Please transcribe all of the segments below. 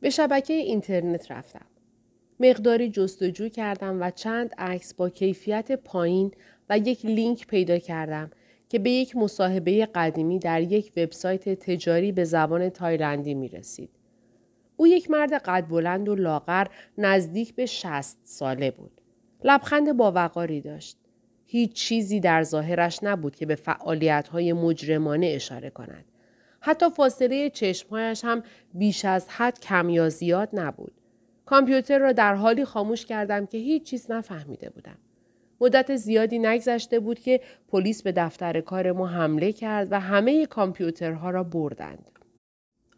به شبکه اینترنت رفتم. مقداری جستجو کردم و چند عکس با کیفیت پایین و یک لینک پیدا کردم که به یک مصاحبه قدیمی در یک وبسایت تجاری به زبان تایلندی می رسید. او یک مرد قد بلند و لاغر نزدیک به شست ساله بود. لبخند باوقاری داشت. هیچ چیزی در ظاهرش نبود که به فعالیت‌های مجرمانه اشاره کند. حتی فاصله چشمهایش هم بیش از حد کم یا زیاد نبود. کامپیوتر را در حالی خاموش کردم که هیچ چیز نفهمیده بودم. مدت زیادی نگذشته بود که پلیس به دفتر کار ما حمله کرد و همه کامپیوترها را بردند.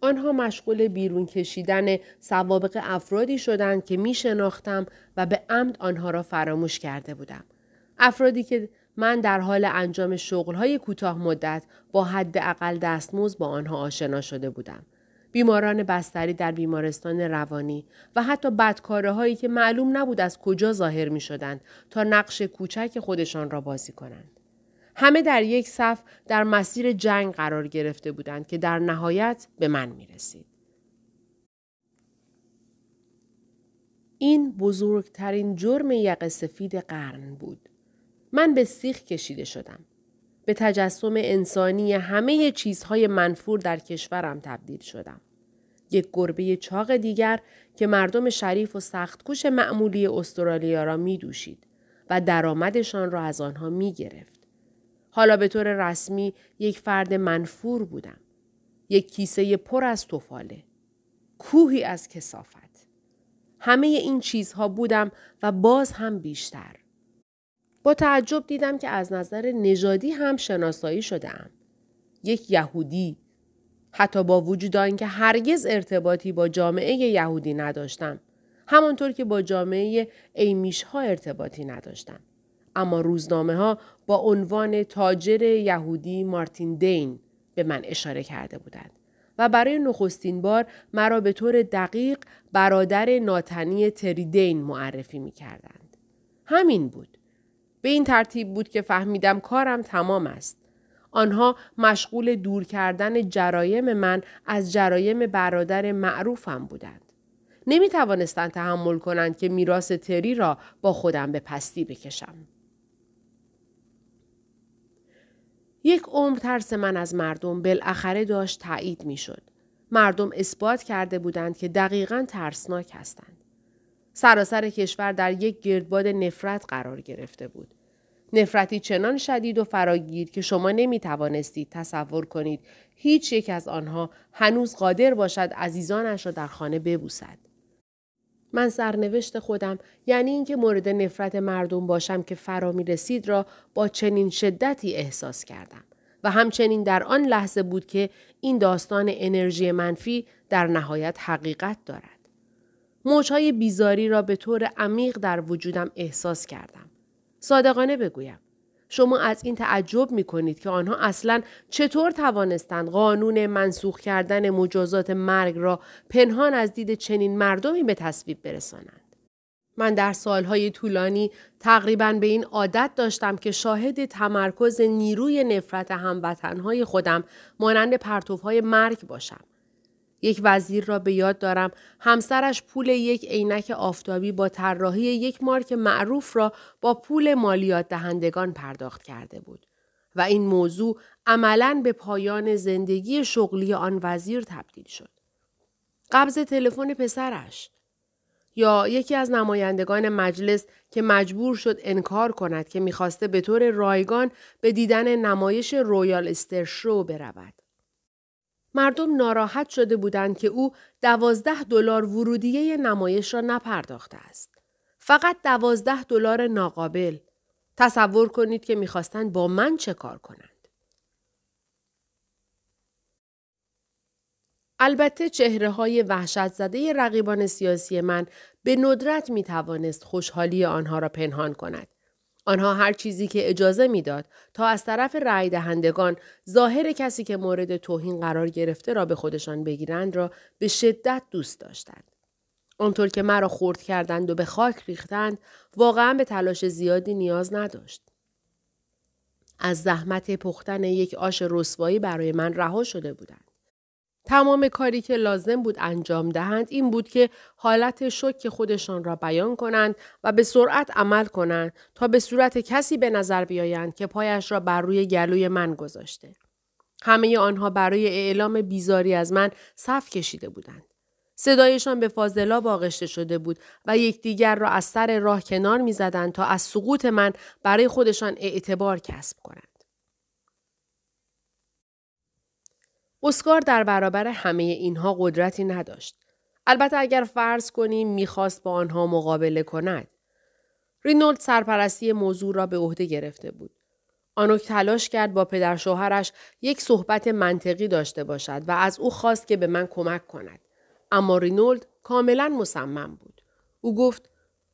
آنها مشغول بیرون کشیدن سوابق افرادی شدند که می شناختم و به عمد آنها را فراموش کرده بودم. افرادی که من در حال انجام شغلهای کوتاه مدت با حداقل دستمزد با آنها آشنا شده بودم. بیماران بستری در بیمارستان روانی و حتی بدکاره هایی که معلوم نبود از کجا ظاهر می شدند تا نقش کوچک خودشان را بازی کنند. همه در یک صف در مسیر جنگ قرار گرفته بودند که در نهایت به من می رسید. این بزرگترین جرم یق سفید قرن بود. من به سیخ کشیده شدم. به تجسم انسانی همه چیزهای منفور در کشورم تبدیل شدم. یک گربه چاق دیگر که مردم شریف و سختکوش معمولی استرالیا را می دوشید و درآمدشان را از آنها می گرفت. حالا به طور رسمی یک فرد منفور بودم. یک کیسه پر از توفاله. کوهی از کسافت. همه این چیزها بودم و باز هم بیشتر. با تعجب دیدم که از نظر نژادی هم شناسایی شدم. یک یهودی حتی با وجود آنکه هرگز ارتباطی با جامعه یهودی نداشتم همانطور که با جامعه ایمیش ها ارتباطی نداشتم اما روزنامه ها با عنوان تاجر یهودی مارتین دین به من اشاره کرده بودند و برای نخستین بار مرا به طور دقیق برادر ناتنی تریدین معرفی می کردند. همین بود. به این ترتیب بود که فهمیدم کارم تمام است. آنها مشغول دور کردن جرایم من از جرایم برادر معروفم بودند. نمی توانستند تحمل کنند که میراث تری را با خودم به پستی بکشم. یک عمر ترس من از مردم بالاخره داشت تایید می شد. مردم اثبات کرده بودند که دقیقا ترسناک هستند. سراسر کشور در یک گردباد نفرت قرار گرفته بود. نفرتی چنان شدید و فراگیر که شما نمی توانستید تصور کنید هیچ یک از آنها هنوز قادر باشد عزیزانش را در خانه ببوسد. من سرنوشت خودم یعنی اینکه مورد نفرت مردم باشم که فرا می رسید را با چنین شدتی احساس کردم و همچنین در آن لحظه بود که این داستان انرژی منفی در نهایت حقیقت دارد. موجهای بیزاری را به طور عمیق در وجودم احساس کردم. صادقانه بگویم. شما از این تعجب می کنید که آنها اصلا چطور توانستند قانون منسوخ کردن مجازات مرگ را پنهان از دید چنین مردمی به تصویب برسانند. من در سالهای طولانی تقریبا به این عادت داشتم که شاهد تمرکز نیروی نفرت هموطنهای خودم مانند پرتوهای مرگ باشم. یک وزیر را به یاد دارم همسرش پول یک عینک آفتابی با طراحی یک مارک معروف را با پول مالیات دهندگان پرداخت کرده بود و این موضوع عملا به پایان زندگی شغلی آن وزیر تبدیل شد. قبض تلفن پسرش یا یکی از نمایندگان مجلس که مجبور شد انکار کند که می‌خواسته به طور رایگان به دیدن نمایش رویال استر شو برود. مردم ناراحت شده بودند که او دوازده دلار ورودیه نمایش را نپرداخته است. فقط دوازده دلار ناقابل. تصور کنید که می‌خواستند با من چه کار کنند. البته چهره های وحشت زده رقیبان سیاسی من به ندرت می توانست خوشحالی آنها را پنهان کند. آنها هر چیزی که اجازه می‌داد تا از طرف رأی دهندگان ظاهر کسی که مورد توهین قرار گرفته را به خودشان بگیرند را به شدت دوست داشتند. آنطور که مرا خورد کردند و به خاک ریختند واقعا به تلاش زیادی نیاز نداشت. از زحمت پختن یک آش رسوایی برای من رها شده بودند. تمام کاری که لازم بود انجام دهند این بود که حالت شک خودشان را بیان کنند و به سرعت عمل کنند تا به صورت کسی به نظر بیایند که پایش را بر روی گلوی من گذاشته. همه آنها برای اعلام بیزاری از من صف کشیده بودند. صدایشان به فاضلا باغشته شده بود و یکدیگر را از سر راه کنار می‌زدند تا از سقوط من برای خودشان اعتبار کسب کنند. اسکار در برابر همه اینها قدرتی نداشت. البته اگر فرض کنیم می‌خواست با آنها مقابله کند. رینولد سرپرستی موضوع را به عهده گرفته بود. آنوک تلاش کرد با پدر شوهرش یک صحبت منطقی داشته باشد و از او خواست که به من کمک کند. اما رینولد کاملا مصمم بود. او گفت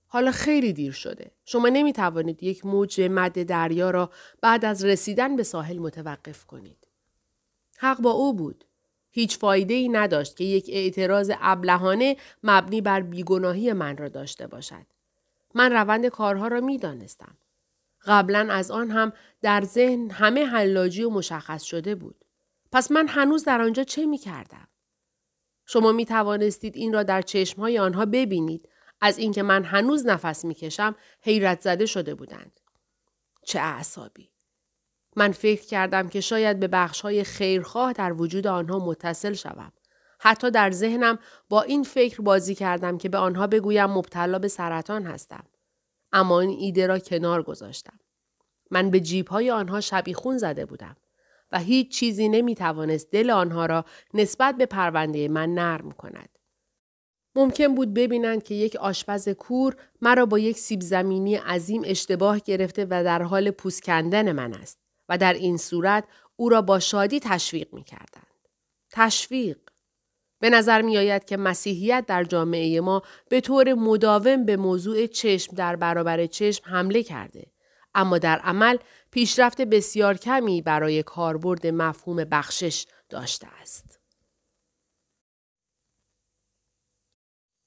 حالا خیلی دیر شده. شما نمی توانید یک موج مد دریا را بعد از رسیدن به ساحل متوقف کنید. حق با او بود. هیچ فایده ای نداشت که یک اعتراض ابلهانه مبنی بر بیگناهی من را داشته باشد. من روند کارها را می دانستم. قبلا از آن هم در ذهن همه حلاجی و مشخص شده بود. پس من هنوز در آنجا چه می کردم؟ شما می توانستید این را در چشمهای آنها ببینید از اینکه من هنوز نفس می کشم حیرت زده شده بودند. چه اعصابی. من فکر کردم که شاید به بخشهای خیرخواه در وجود آنها متصل شوم. حتی در ذهنم با این فکر بازی کردم که به آنها بگویم مبتلا به سرطان هستم. اما این ایده را کنار گذاشتم. من به جیبهای آنها شبیخون زده بودم و هیچ چیزی نمی توانست دل آنها را نسبت به پرونده من نرم کند. ممکن بود ببینند که یک آشپز کور مرا با یک سیب زمینی عظیم اشتباه گرفته و در حال پوست کندن من است و در این صورت او را با شادی تشویق می کردند. تشویق به نظر می آید که مسیحیت در جامعه ما به طور مداوم به موضوع چشم در برابر چشم حمله کرده. اما در عمل پیشرفت بسیار کمی برای کاربرد مفهوم بخشش داشته است.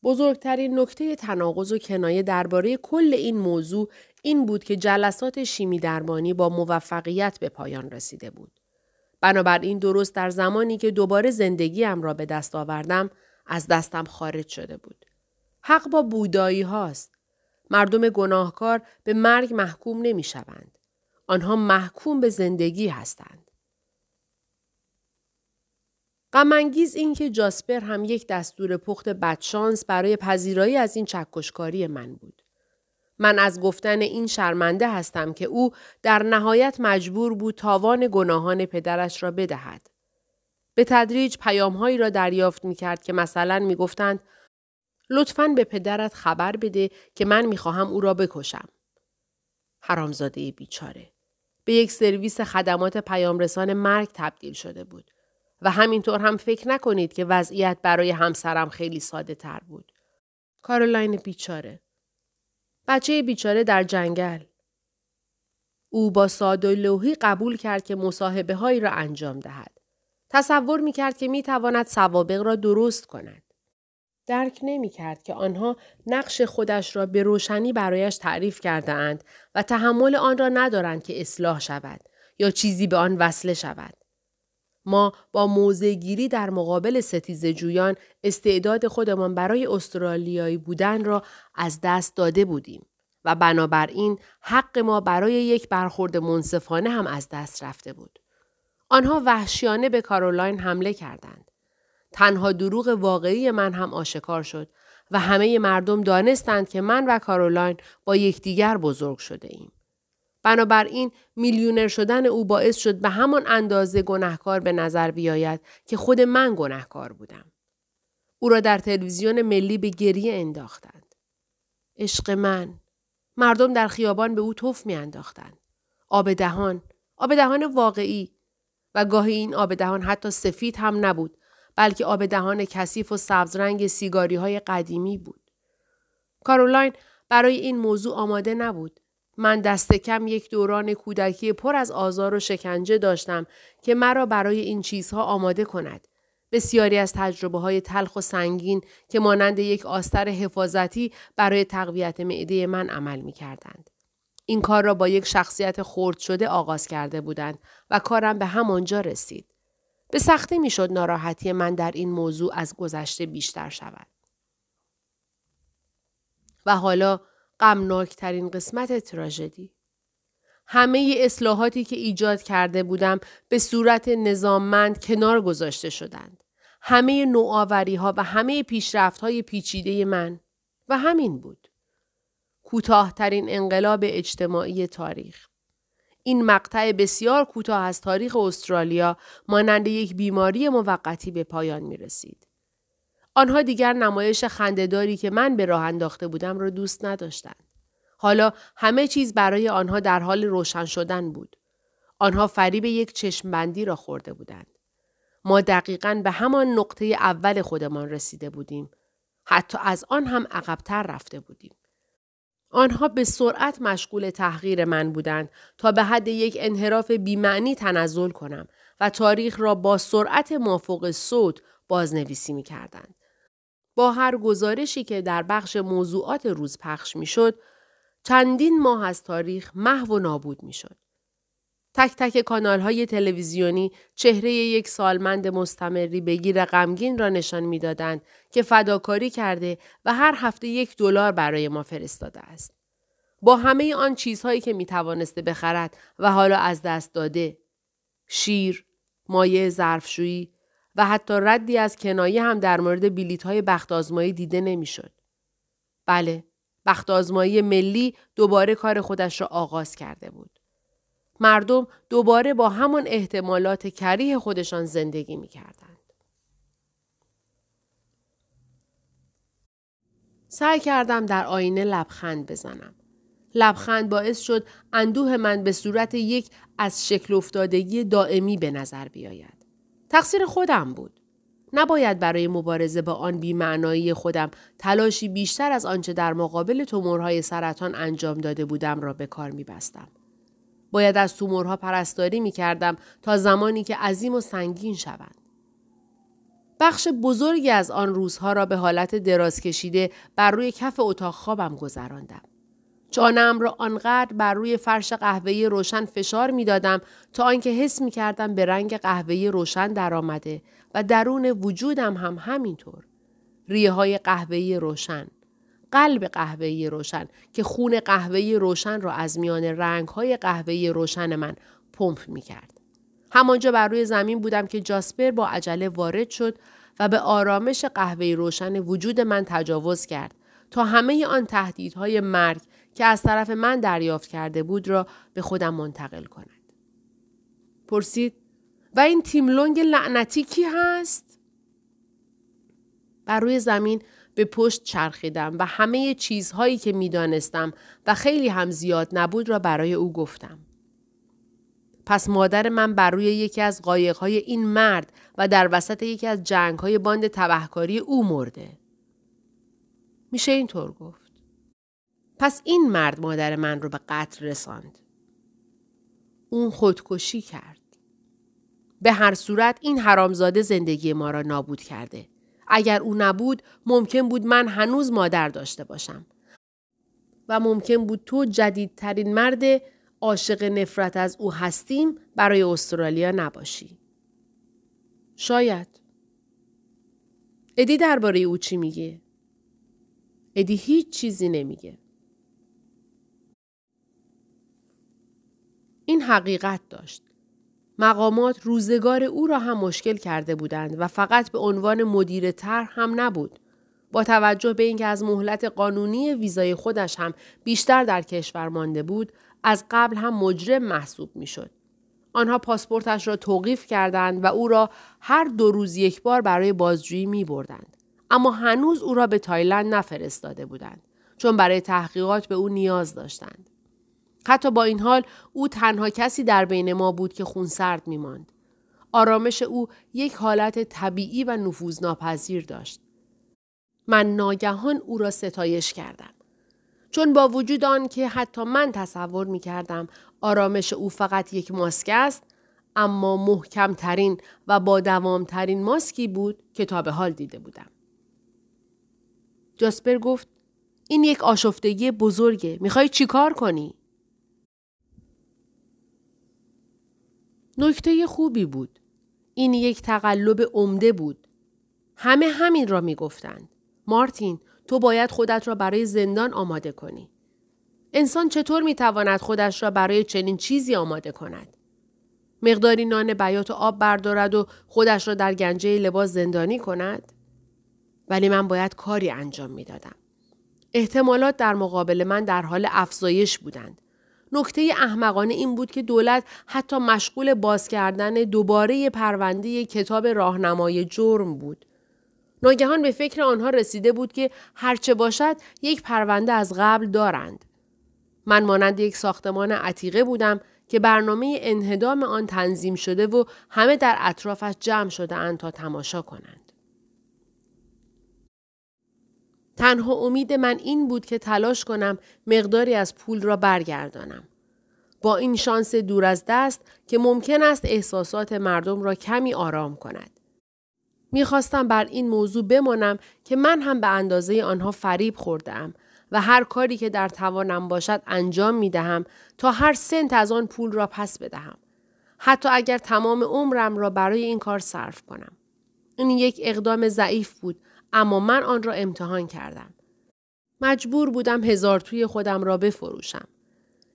بزرگترین نکته تناقض و کنایه درباره کل این موضوع این بود که جلسات شیمی درمانی با موفقیت به پایان رسیده بود. بنابراین درست در زمانی که دوباره زندگیم را به دست آوردم از دستم خارج شده بود. حق با بودایی هاست. مردم گناهکار به مرگ محکوم نمی شوند. آنها محکوم به زندگی هستند. غمانگیز این که جاسپر هم یک دستور پخت بدشانس برای پذیرایی از این چکشکاری من بود. من از گفتن این شرمنده هستم که او در نهایت مجبور بود تاوان گناهان پدرش را بدهد. به تدریج پیامهایی را دریافت می کرد که مثلا می گفتند لطفا به پدرت خبر بده که من می خواهم او را بکشم. حرامزاده بیچاره. به یک سرویس خدمات پیامرسان مرگ تبدیل شده بود. و همینطور هم فکر نکنید که وضعیت برای همسرم خیلی ساده تر بود. کارولاین بیچاره. بچه بیچاره در جنگل. او با ساد و لوحی قبول کرد که مصاحبه هایی را انجام دهد. تصور می کرد که می تواند سوابق را درست کند. درک نمی کرد که آنها نقش خودش را به روشنی برایش تعریف کرده اند و تحمل آن را ندارند که اصلاح شود یا چیزی به آن وصله شود. ما با موزگیری در مقابل ستیز جویان استعداد خودمان برای استرالیایی بودن را از دست داده بودیم و بنابراین حق ما برای یک برخورد منصفانه هم از دست رفته بود. آنها وحشیانه به کارولاین حمله کردند. تنها دروغ واقعی من هم آشکار شد و همه مردم دانستند که من و کارولاین با یکدیگر بزرگ شده ایم. بنابراین میلیونر شدن او باعث شد به همان اندازه گناهکار به نظر بیاید که خود من گناهکار بودم. او را در تلویزیون ملی به گریه انداختند. عشق من. مردم در خیابان به او توف می انداختند. آب دهان. آب دهان واقعی. و گاهی این آب دهان حتی سفید هم نبود بلکه آب دهان کثیف و سبز رنگ سیگاری های قدیمی بود. کارولاین برای این موضوع آماده نبود من دست کم یک دوران کودکی پر از آزار و شکنجه داشتم که مرا برای این چیزها آماده کند. بسیاری از تجربه های تلخ و سنگین که مانند یک آستر حفاظتی برای تقویت معده من عمل می کردند. این کار را با یک شخصیت خرد شده آغاز کرده بودند و کارم به همانجا رسید. به سختی می‌شد ناراحتی من در این موضوع از گذشته بیشتر شود. و حالا غمناکترین قسمت تراژدی. همه اصلاحاتی که ایجاد کرده بودم به صورت نظاممند کنار گذاشته شدند. همه نوآوری ها و همه پیشرفت های پیچیده من و همین بود. کوتاهترین انقلاب اجتماعی تاریخ. این مقطع بسیار کوتاه از تاریخ استرالیا مانند یک بیماری موقتی به پایان می رسید. آنها دیگر نمایش خندهداری که من به راه انداخته بودم را دوست نداشتند. حالا همه چیز برای آنها در حال روشن شدن بود. آنها فریب یک چشمبندی را خورده بودند. ما دقیقا به همان نقطه اول خودمان رسیده بودیم. حتی از آن هم عقبتر رفته بودیم. آنها به سرعت مشغول تحقیر من بودند تا به حد یک انحراف بیمعنی تنزل کنم و تاریخ را با سرعت مافوق صوت بازنویسی می کردند. با هر گزارشی که در بخش موضوعات روز پخش می شد، چندین ماه از تاریخ محو و نابود می شد. تک تک کانال های تلویزیونی چهره یک سالمند مستمری بگیر غمگین را نشان می‌دادند که فداکاری کرده و هر هفته یک دلار برای ما فرستاده است. با همه آن چیزهایی که می توانسته بخرد و حالا از دست داده. شیر، مایه ظرفشویی و حتی ردی از کنایه هم در مورد بیلیت های بخت آزمایی دیده نمی‌شد. بله، بخت آزمایی ملی دوباره کار خودش را آغاز کرده بود. مردم دوباره با همان احتمالات کریه خودشان زندگی می کردند. سعی کردم در آینه لبخند بزنم. لبخند باعث شد اندوه من به صورت یک از شکل افتادگی دائمی به نظر بیاید. تقصیر خودم بود. نباید برای مبارزه با آن بیمعنایی خودم تلاشی بیشتر از آنچه در مقابل تومورهای سرطان انجام داده بودم را به کار می بستم. باید از تومورها پرستاری می کردم تا زمانی که عظیم و سنگین شوند. بخش بزرگی از آن روزها را به حالت دراز کشیده بر روی کف اتاق خوابم گذراندم. جانم را آنقدر بر روی فرش قهوه‌ای روشن فشار می دادم تا آنکه حس می کردم به رنگ قهوه‌ای روشن درآمده و درون وجودم هم همینطور. ریه های قهوه‌ای روشن. قلب قهوه‌ای روشن که خون قهوه‌ای روشن را از میان رنگ‌های قهوه‌ای روشن من پمپ می‌کرد. همانجا بر روی زمین بودم که جاسپر با عجله وارد شد و به آرامش قهوه‌ای روشن وجود من تجاوز کرد تا همه آن تهدیدهای مرگ که از طرف من دریافت کرده بود را به خودم منتقل کند. پرسید و این تیملونگ لعنتی کی هست؟ بر روی زمین به پشت چرخیدم و همه چیزهایی که می‌دانستم و خیلی هم زیاد نبود را برای او گفتم. پس مادر من بر روی یکی از قایقهای این مرد و در وسط یکی از جنگهای باند تبهکاری او مرده. میشه اینطور گفت. پس این مرد مادر من رو به قتل رساند. اون خودکشی کرد. به هر صورت این حرامزاده زندگی ما را نابود کرده. اگر او نبود ممکن بود من هنوز مادر داشته باشم. و ممکن بود تو جدیدترین مرد عاشق نفرت از او هستیم برای استرالیا نباشی. شاید. ادی درباره او چی میگه؟ ادی هیچ چیزی نمیگه. این حقیقت داشت. مقامات روزگار او را هم مشکل کرده بودند و فقط به عنوان مدیر طرح هم نبود. با توجه به اینکه از مهلت قانونی ویزای خودش هم بیشتر در کشور مانده بود، از قبل هم مجرم محسوب می‌شد. آنها پاسپورتش را توقیف کردند و او را هر دو روز یک بار برای بازجویی می بردند. اما هنوز او را به تایلند نفرستاده بودند چون برای تحقیقات به او نیاز داشتند. حتی با این حال او تنها کسی در بین ما بود که خونسرد می ماند. آرامش او یک حالت طبیعی و نفوذناپذیر داشت. من ناگهان او را ستایش کردم. چون با وجود آن که حتی من تصور می کردم آرامش او فقط یک ماسک است اما محکمترین و با دوامترین ماسکی بود که تا به حال دیده بودم. جاسپر گفت این یک آشفتگی بزرگه. می‌خوای چیکار کنی؟ نکته خوبی بود. این یک تقلب عمده بود. همه همین را می گفتند. مارتین تو باید خودت را برای زندان آماده کنی. انسان چطور می تواند خودش را برای چنین چیزی آماده کند؟ مقداری نان بیات و آب بردارد و خودش را در گنجه لباس زندانی کند؟ ولی من باید کاری انجام می دادم. احتمالات در مقابل من در حال افزایش بودند. نکته احمقانه این بود که دولت حتی مشغول باز کردن دوباره پرونده کتاب راهنمای جرم بود. ناگهان به فکر آنها رسیده بود که هرچه باشد یک پرونده از قبل دارند. من مانند یک ساختمان عتیقه بودم که برنامه انهدام آن تنظیم شده و همه در اطرافش جمع شده اند تا تماشا کنند. تنها امید من این بود که تلاش کنم مقداری از پول را برگردانم. با این شانس دور از دست که ممکن است احساسات مردم را کمی آرام کند. می‌خواستم بر این موضوع بمانم که من هم به اندازه آنها فریب خوردم و هر کاری که در توانم باشد انجام می دهم تا هر سنت از آن پول را پس بدهم. حتی اگر تمام عمرم را برای این کار صرف کنم. این یک اقدام ضعیف بود اما من آن را امتحان کردم. مجبور بودم هزار توی خودم را بفروشم.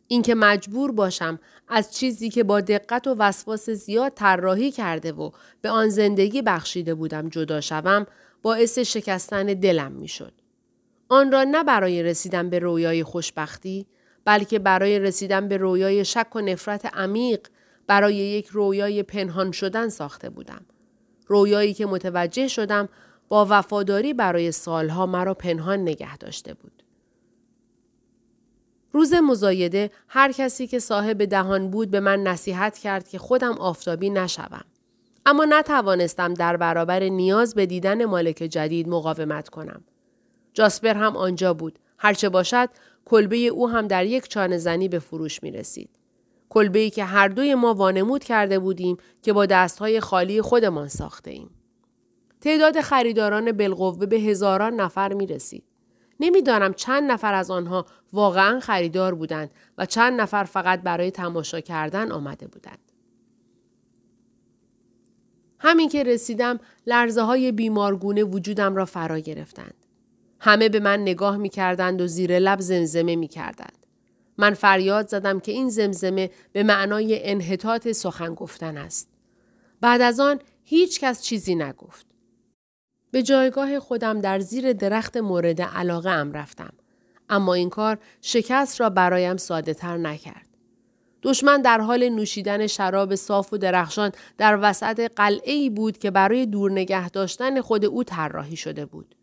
اینکه مجبور باشم از چیزی که با دقت و وسواس زیاد طراحی کرده و به آن زندگی بخشیده بودم جدا شوم باعث شکستن دلم می‌شد. آن را نه برای رسیدن به رویای خوشبختی بلکه برای رسیدن به رویای شک و نفرت عمیق برای یک رویای پنهان شدن ساخته بودم. رویایی که متوجه شدم با وفاداری برای سالها مرا پنهان نگه داشته بود. روز مزایده هر کسی که صاحب دهان بود به من نصیحت کرد که خودم آفتابی نشوم. اما نتوانستم در برابر نیاز به دیدن مالک جدید مقاومت کنم. جاسپر هم آنجا بود. هرچه باشد کلبه او هم در یک چانه زنی به فروش می رسید. کلبه ای که هر دوی ما وانمود کرده بودیم که با دستهای خالی خودمان ساخته ایم. تعداد خریداران بالقوه به هزاران نفر می رسید. نمی‌دانم چند نفر از آنها واقعا خریدار بودند و چند نفر فقط برای تماشا کردن آمده بودند. همین که رسیدم لرزه های بیمارگونه وجودم را فرا گرفتند. همه به من نگاه می کردند و زیر لب زمزمه می کردند. من فریاد زدم که این زمزمه به معنای انحطاط سخن گفتن است. بعد از آن هیچ کس چیزی نگفت. به جایگاه خودم در زیر درخت مورد علاقه ام رفتم. اما این کار شکست را برایم ساده تر نکرد. دشمن در حال نوشیدن شراب صاف و درخشان در وسط ای بود که برای دور نگه داشتن خود او طراحی شده بود.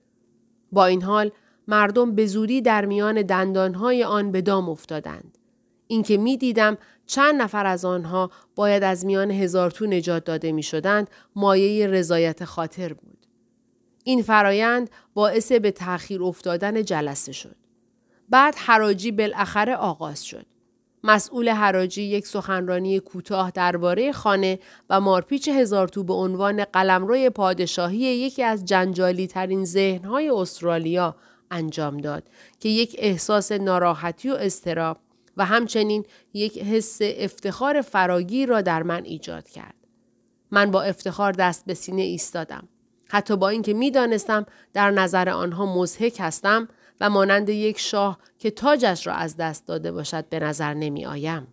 با این حال مردم به زودی در میان دندانهای آن به دام افتادند. اینکه می دیدم چند نفر از آنها باید از میان هزار تو نجات داده می شدند مایه رضایت خاطر بود. این فرایند باعث به تأخیر افتادن جلسه شد. بعد حراجی بالاخره آغاز شد. مسئول حراجی یک سخنرانی کوتاه درباره خانه و مارپیچ هزار تو به عنوان قلمروی پادشاهی یکی از جنجالی ترین ذهنهای استرالیا انجام داد که یک احساس ناراحتی و استراب و همچنین یک حس افتخار فراگیر را در من ایجاد کرد. من با افتخار دست به سینه ایستادم. حتی با اینکه می‌دانستم در نظر آنها مزهک هستم و مانند یک شاه که تاجش را از دست داده باشد به نظر نمی آیم.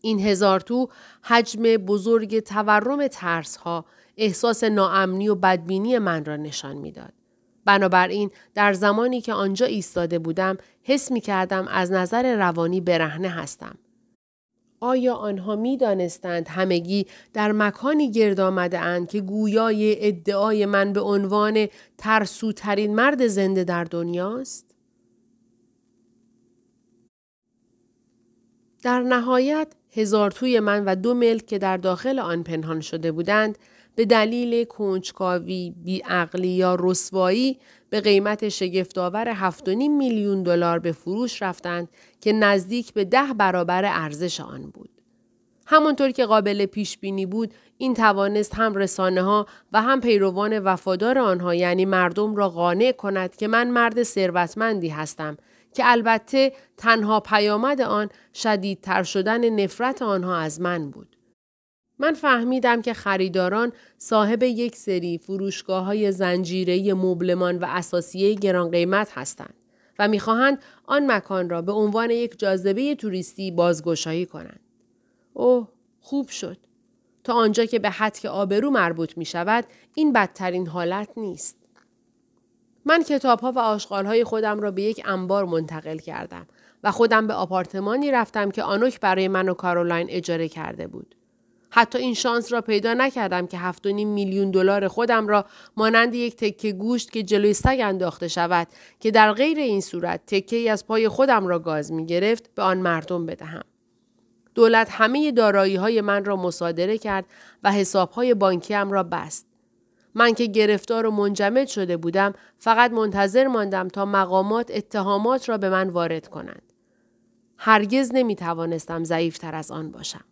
این هزار تو حجم بزرگ تورم ترس ها احساس ناامنی و بدبینی من را نشان می‌داد. بنابراین در زمانی که آنجا ایستاده بودم حس می کردم از نظر روانی برهنه هستم. آیا آنها می دانستند همگی در مکانی گرد آمده اند که گویای ادعای من به عنوان ترسوترین مرد زنده در دنیاست؟ در نهایت هزار توی من و دو ملک که در داخل آن پنهان شده بودند به دلیل کنجکاوی، بیعقلی یا رسوایی به قیمت شگفتآور 7.5 میلیون دلار به فروش رفتند که نزدیک به ده برابر ارزش آن بود. همانطور که قابل پیش بینی بود این توانست هم رسانه ها و هم پیروان وفادار آنها یعنی مردم را قانع کند که من مرد ثروتمندی هستم که البته تنها پیامد آن شدیدتر شدن نفرت آنها از من بود. من فهمیدم که خریداران صاحب یک سری فروشگاه های زنجیره مبلمان و اساسیه گران قیمت هستند و می‌خواهند آن مکان را به عنوان یک جاذبه توریستی بازگشایی کنند. اوه خوب شد. تا آنجا که به حد آبرو مربوط می شود این بدترین حالت نیست. من کتاب ها و آشغال های خودم را به یک انبار منتقل کردم و خودم به آپارتمانی رفتم که آنوک برای من و کارولاین اجاره کرده بود. حتی این شانس را پیدا نکردم که 7.5 میلیون دلار خودم را مانند یک تکه گوشت که جلوی سگ انداخته شود که در غیر این صورت تکه ای از پای خودم را گاز می گرفت به آن مردم بدهم. دولت همه دارایی های من را مصادره کرد و حساب های بانکیم را بست. من که گرفتار و منجمد شده بودم فقط منتظر ماندم تا مقامات اتهامات را به من وارد کنند. هرگز نمی توانستم ضعیفتر از آن باشم.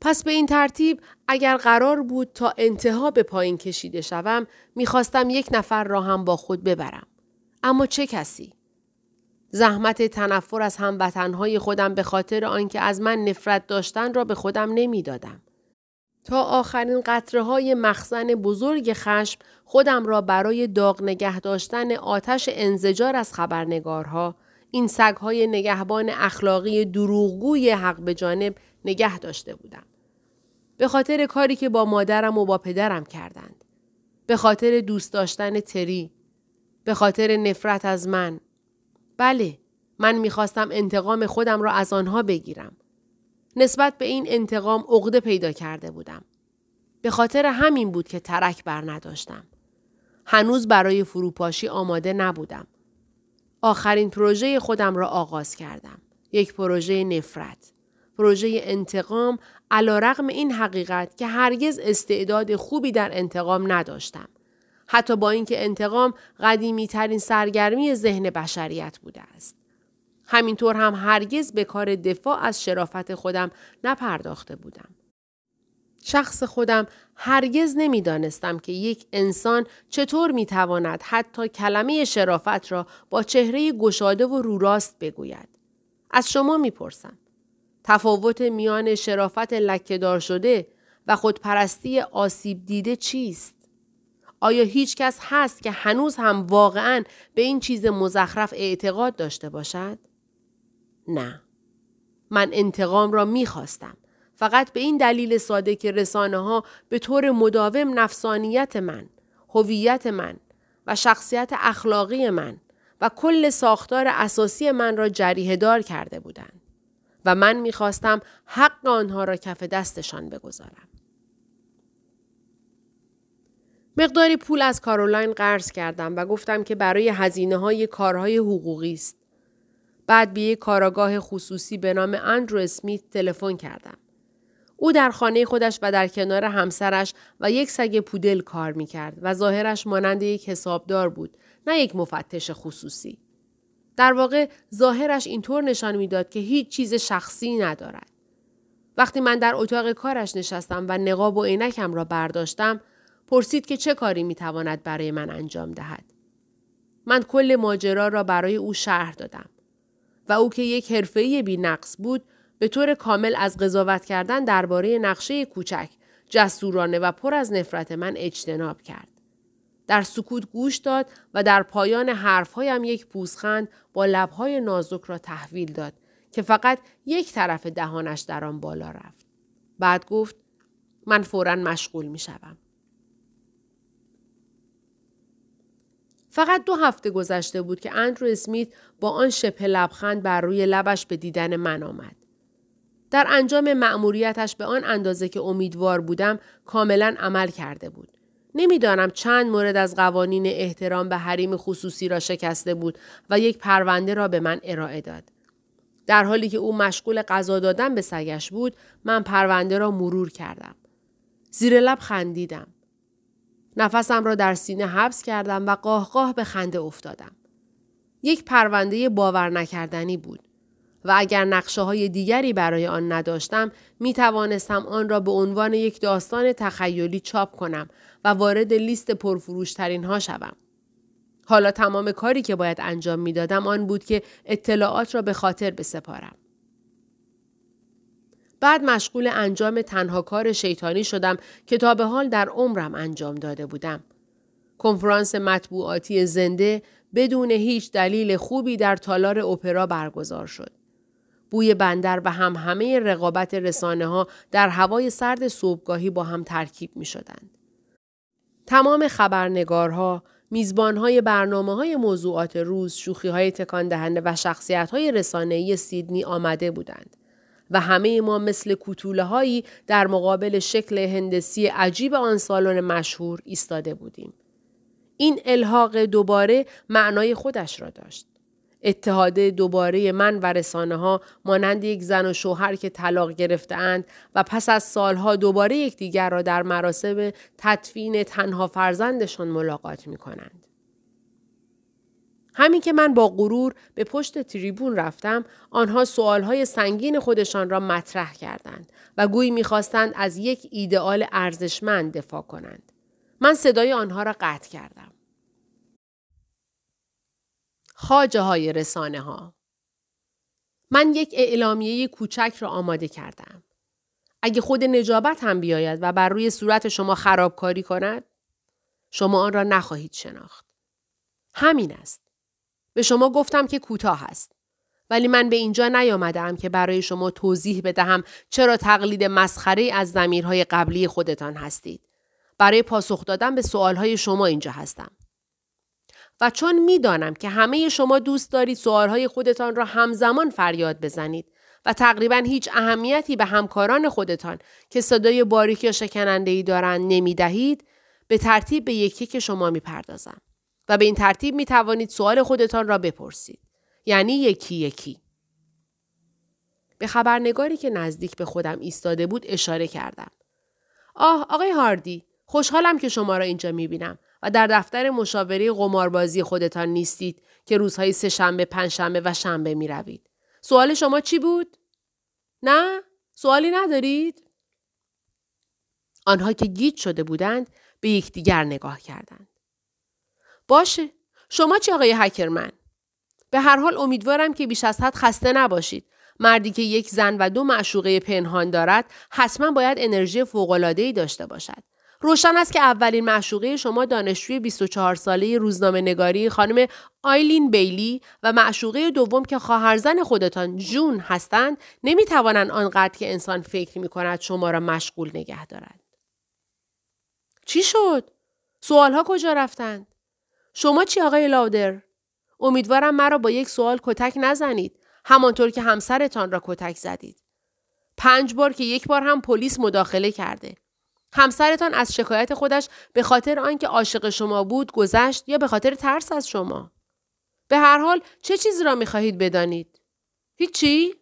پس به این ترتیب اگر قرار بود تا انتها به پایین کشیده شوم می‌خواستم یک نفر را هم با خود ببرم. اما چه کسی؟ زحمت تنفر از هموطنهای خودم به خاطر آنکه از من نفرت داشتن را به خودم نمی‌دادم. تا آخرین قطره های مخزن بزرگ خشم خودم را برای داغ نگه داشتن آتش انزجار از خبرنگارها این سگهای نگهبان اخلاقی دروغگوی حق به جانب نگه داشته بودم. به خاطر کاری که با مادرم و با پدرم کردند. به خاطر دوست داشتن تری. به خاطر نفرت از من. بله، من می‌خواستم انتقام خودم را از آنها بگیرم. نسبت به این انتقام عقده پیدا کرده بودم. به خاطر همین بود که ترک بر نداشتم. هنوز برای فروپاشی آماده نبودم. آخرین پروژه خودم را آغاز کردم. یک پروژه نفرت. پروژه انتقام علا رقم این حقیقت که هرگز استعداد خوبی در انتقام نداشتم. حتی با اینکه انتقام قدیمی ترین سرگرمی ذهن بشریت بوده است. همینطور هم هرگز به کار دفاع از شرافت خودم نپرداخته بودم. شخص خودم هرگز نمی‌دانستم که یک انسان چطور می‌تواند حتی کلمه شرافت را با چهره گشاده و رو راست بگوید. از شما می‌پرسم. تفاوت میان شرافت لکهدار شده و خودپرستی آسیب دیده چیست؟ آیا هیچ کس هست که هنوز هم واقعا به این چیز مزخرف اعتقاد داشته باشد؟ نه. من انتقام را می‌خواستم. فقط به این دلیل ساده که رسانه ها به طور مداوم نفسانیت من، هویت من و شخصیت اخلاقی من و کل ساختار اساسی من را جریه دار کرده بودند. و من می‌خواستم حق آنها را کف دستشان بگذارم. مقداری پول از کارولاین قرض کردم و گفتم که برای هزینه های کارهای حقوقی است. بعد به یک کاراگاه خصوصی به نام اندرو اسمیت تلفن کردم. او در خانه خودش و در کنار همسرش و یک سگ پودل کار می کرد و ظاهرش مانند یک حسابدار بود نه یک مفتش خصوصی. در واقع ظاهرش اینطور نشان می‌داد که هیچ چیز شخصی ندارد. وقتی من در اتاق کارش نشستم و نقاب و عینکم را برداشتم پرسید که چه کاری می‌تواند برای من انجام دهد. من کل ماجرا را برای او شرح دادم و او که یک حرفه‌ای بی نقص بود به طور کامل از قضاوت کردن درباره نقشه کوچک جسورانه و پر از نفرت من اجتناب کرد. در سکوت گوش داد و در پایان حرفهایم یک پوزخند با لبهای نازک را تحویل داد که فقط یک طرف دهانش در آن بالا رفت. بعد گفت من فورا مشغول می شوم. فقط دو هفته گذشته بود که اندرو اسمیت با آن شبه لبخند بر روی لبش به دیدن من آمد. در انجام مأموریتش به آن اندازه که امیدوار بودم کاملا عمل کرده بود. نمی‌دانم چند مورد از قوانین احترام به حریم خصوصی را شکسته بود و یک پرونده را به من ارائه داد. در حالی که او مشغول غذا دادن به سگش بود من پرونده را مرور کردم. زیر لب خندیدم. نفسم را در سینه حبس کردم و قاه قاه به خنده افتادم. یک پرونده باور نکردنی بود. و اگر نقشه های دیگری برای آن نداشتم می توانستم آن را به عنوان یک داستان تخیلی چاپ کنم و وارد لیست پرفروشترین ها شوم. حالا تمام کاری که باید انجام می دادم آن بود که اطلاعات را به خاطر بسپارم. بعد مشغول انجام تنها کار شیطانی شدم که تا به حال در عمرم انجام داده بودم. کنفرانس مطبوعاتی زنده بدون هیچ دلیل خوبی در تالار اپرا برگزار شد. بوی بندر و هم همه رقابت رسانه ها در هوای سرد صبحگاهی با هم ترکیب می شدند. تمام خبرنگارها، میزبانهای برنامه های موضوعات روز، شوخی های تکان دهنده و شخصیت های رسانه‌ای سیدنی آمده بودند. و همه ما مثل کتوله هایی در مقابل شکل هندسی عجیب آن سالن مشهور ایستاده بودیم. این الحاق دوباره معنای خودش را داشت. اتحاد دوباره من و رسانه ها مانند یک زن و شوهر که طلاق گرفتهاند و پس از سالها دوباره یکدیگر را در مراسم تدفین تنها فرزندشان ملاقات می کنند. همین که من با غرور به پشت تریبون رفتم آنها سوالهای سنگین خودشان را مطرح کردند و گویی می‌خواستند از یک ایدئال ارزشمند دفاع کنند من صدای آنها را قطع کردم خاجه های رسانه ها من یک اعلامیه کوچک را آماده کردم اگه خود نجابت هم بیاید و بر روی صورت شما خرابکاری کند شما آن را نخواهید شناخت همین است به شما گفتم که کوتاه است. ولی من به اینجا نیامدم که برای شما توضیح بدهم چرا تقلید مسخره از زمیرهای قبلی خودتان هستید. برای پاسخ دادن به سوالهای شما اینجا هستم. و چون می‌دانم که همه شما دوست دارید سوالهای خودتان را همزمان فریاد بزنید و تقریبا هیچ اهمیتی به همکاران خودتان که صدای باریک یا شکننده ای دارند نمی دهید به ترتیب به یکی که شما می پردازم. و به این ترتیب می توانید سوال خودتان را بپرسید. یعنی یکی یکی. به خبرنگاری که نزدیک به خودم ایستاده بود اشاره کردم. آه آقای هاردی خوشحالم که شما را اینجا می بینم و در دفتر مشاوره قماربازی خودتان نیستید که روزهای سه شنبه، پنج شنبه و شنبه می روید. سوال شما چی بود؟ نه؟ سوالی ندارید؟ آنها که گیج شده بودند به یکدیگر نگاه کردند. باشه شما چه آقای هکرمن به هر حال امیدوارم که بیش از حد خسته نباشید مردی که یک زن و دو معشوقه پنهان دارد حتما باید انرژی فوق‌العاده‌ای داشته باشد روشن است که اولین معشوقه شما دانشجوی 24 ساله روزنامه نگاری خانم آیلین بیلی و معشوقه دوم که خواهرزن خودتان جون هستند نمی‌توانند آنقدر که انسان فکر می کند شما را مشغول نگه دارد. چی شد؟ سوالها کجا رفتند؟ شما چی آقای لاودر؟ امیدوارم مرا با یک سوال کتک نزنید. همانطور که همسرتان را کتک زدید. پنج بار که یک بار هم پلیس مداخله کرده. همسرتان از شکایت خودش به خاطر آنکه عاشق شما بود گذشت یا به خاطر ترس از شما. به هر حال چه چیزی را می خواهید بدانید؟ هیچی؟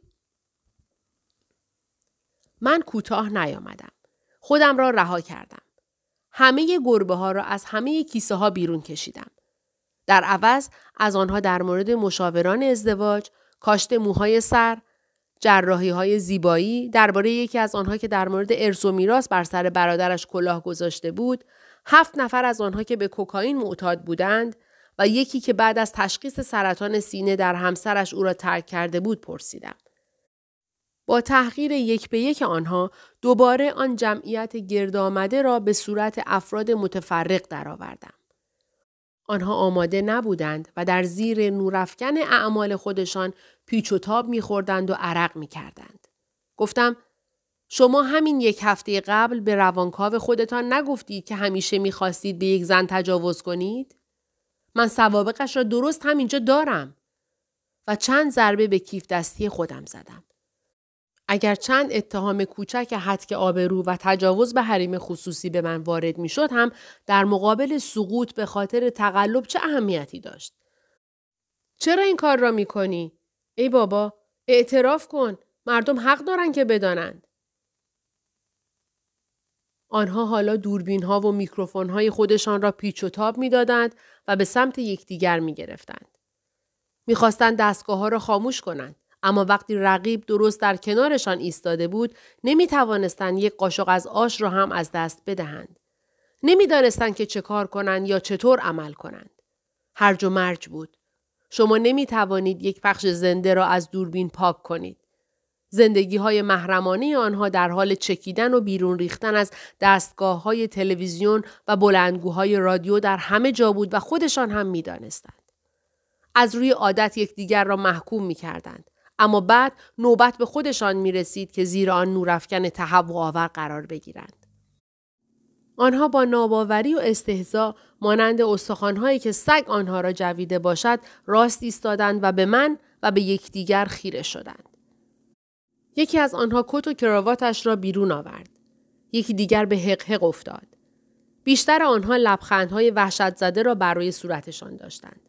من کوتاه نیامدم. خودم را رها کردم. همه گربه ها را از همه کیسه ها بیرون کشیدم. در عوض از آنها در مورد مشاوران ازدواج، کاشت موهای سر، جراحی های زیبایی، درباره یکی از آنها که در مورد ارث و میراث بر سر برادرش کلاه گذاشته بود، هفت نفر از آنها که به کوکائین معتاد بودند و یکی که بعد از تشخیص سرطان سینه در همسرش او را ترک کرده بود پرسیدم. با تحقیر یک به یک آنها دوباره آن جمعیت گرد آمده را به صورت افراد متفرق درآوردم. آنها آماده نبودند و در زیر نورافکن اعمال خودشان پیچ و تاب میخوردند و عرق می‌کردند. گفتم شما همین یک هفته قبل به روانکاو خودتان نگفتید که همیشه می‌خواستید به یک زن تجاوز کنید؟ من سوابقش را درست همینجا دارم. و چند ضربه به کیف دستی خودم زدم. اگر چند اتهام کوچک حدک آبرو و تجاوز به حریم خصوصی به من وارد می شد هم در مقابل سقوط به خاطر تقلب چه اهمیتی داشت؟ چرا این کار را می کنی؟ ای بابا اعتراف کن مردم حق دارن که بدانند. آنها حالا دوربین ها و میکروفون های خودشان را پیچ و تاب می دادند و به سمت یکدیگر می گرفتند. می‌خواستند دستگاه ها را خاموش کنند. اما وقتی رقیب درست در کنارشان ایستاده بود نمی توانستند یک قاشق از آش را هم از دست بدهند. نمی‌دانستند که چه کار کنند یا چطور عمل کنند. هرج و مرج بود. شما نمی توانید یک پخش زنده را از دوربین پاک کنید. زندگی های محرمانه آنها در حال چکیدن و بیرون ریختن از دستگاه های تلویزیون و بلندگوهای رادیو در همه جا بود و خودشان هم می دانستند. از روی عادت یکدیگر را محکوم می کردند. اما بعد نوبت به خودشان می رسید که زیر آن نورافکن تهوع آور قرار بگیرند. آنها با ناباوری و استهزا مانند استخوانهایی که سگ آنها را جویده باشد راست ایستادند و به من و به یکدیگر خیره شدند. یکی از آنها کت و کراواتش را بیرون آورد. یکی دیگر به حق افتاد. بیشتر آنها لبخندهای وحشت زده را برای صورتشان داشتند.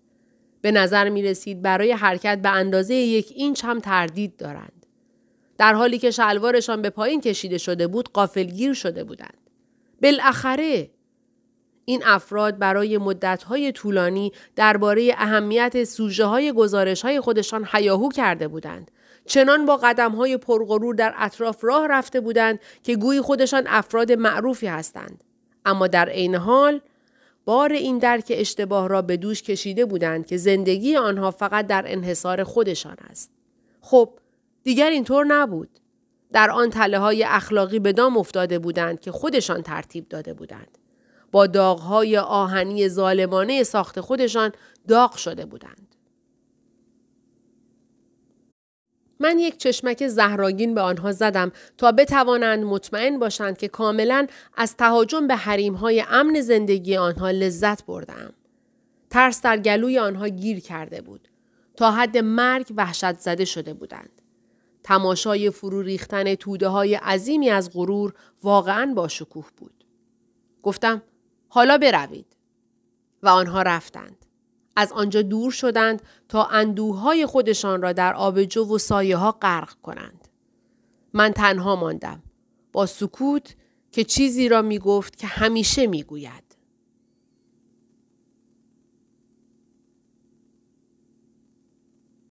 به نظر می رسید برای حرکت به اندازه یک اینچ هم تردید دارند. در حالی که شلوارشان به پایین کشیده شده بود قافلگیر شده بودند. بالاخره این افراد برای مدتهای طولانی درباره اهمیت سوژه های گزارش های خودشان حیاهو کرده بودند. چنان با قدم های پرغرور در اطراف راه رفته بودند که گویی خودشان افراد معروفی هستند. اما در عین حال بار این درک اشتباه را به دوش کشیده بودند که زندگی آنها فقط در انحصار خودشان است. خب دیگر اینطور نبود. در آن تله های اخلاقی به دام افتاده بودند که خودشان ترتیب داده بودند. با داغهای آهنی ظالمانه ساخت خودشان داغ شده بودند. من یک چشمک زهراگین به آنها زدم تا بتوانند مطمئن باشند که کاملا از تهاجم به حریمهای امن زندگی آنها لذت بردم. ترس در گلوی آنها گیر کرده بود. تا حد مرگ وحشت زده شده بودند. تماشای فرو ریختن توده های عظیمی از غرور واقعا با شکوه بود. گفتم حالا بروید. و آنها رفتند. از آنجا دور شدند تا اندوهای خودشان را در آبجو و سایه ها غرق کنند. من تنها ماندم. با سکوت که چیزی را می گفت که همیشه می گوید.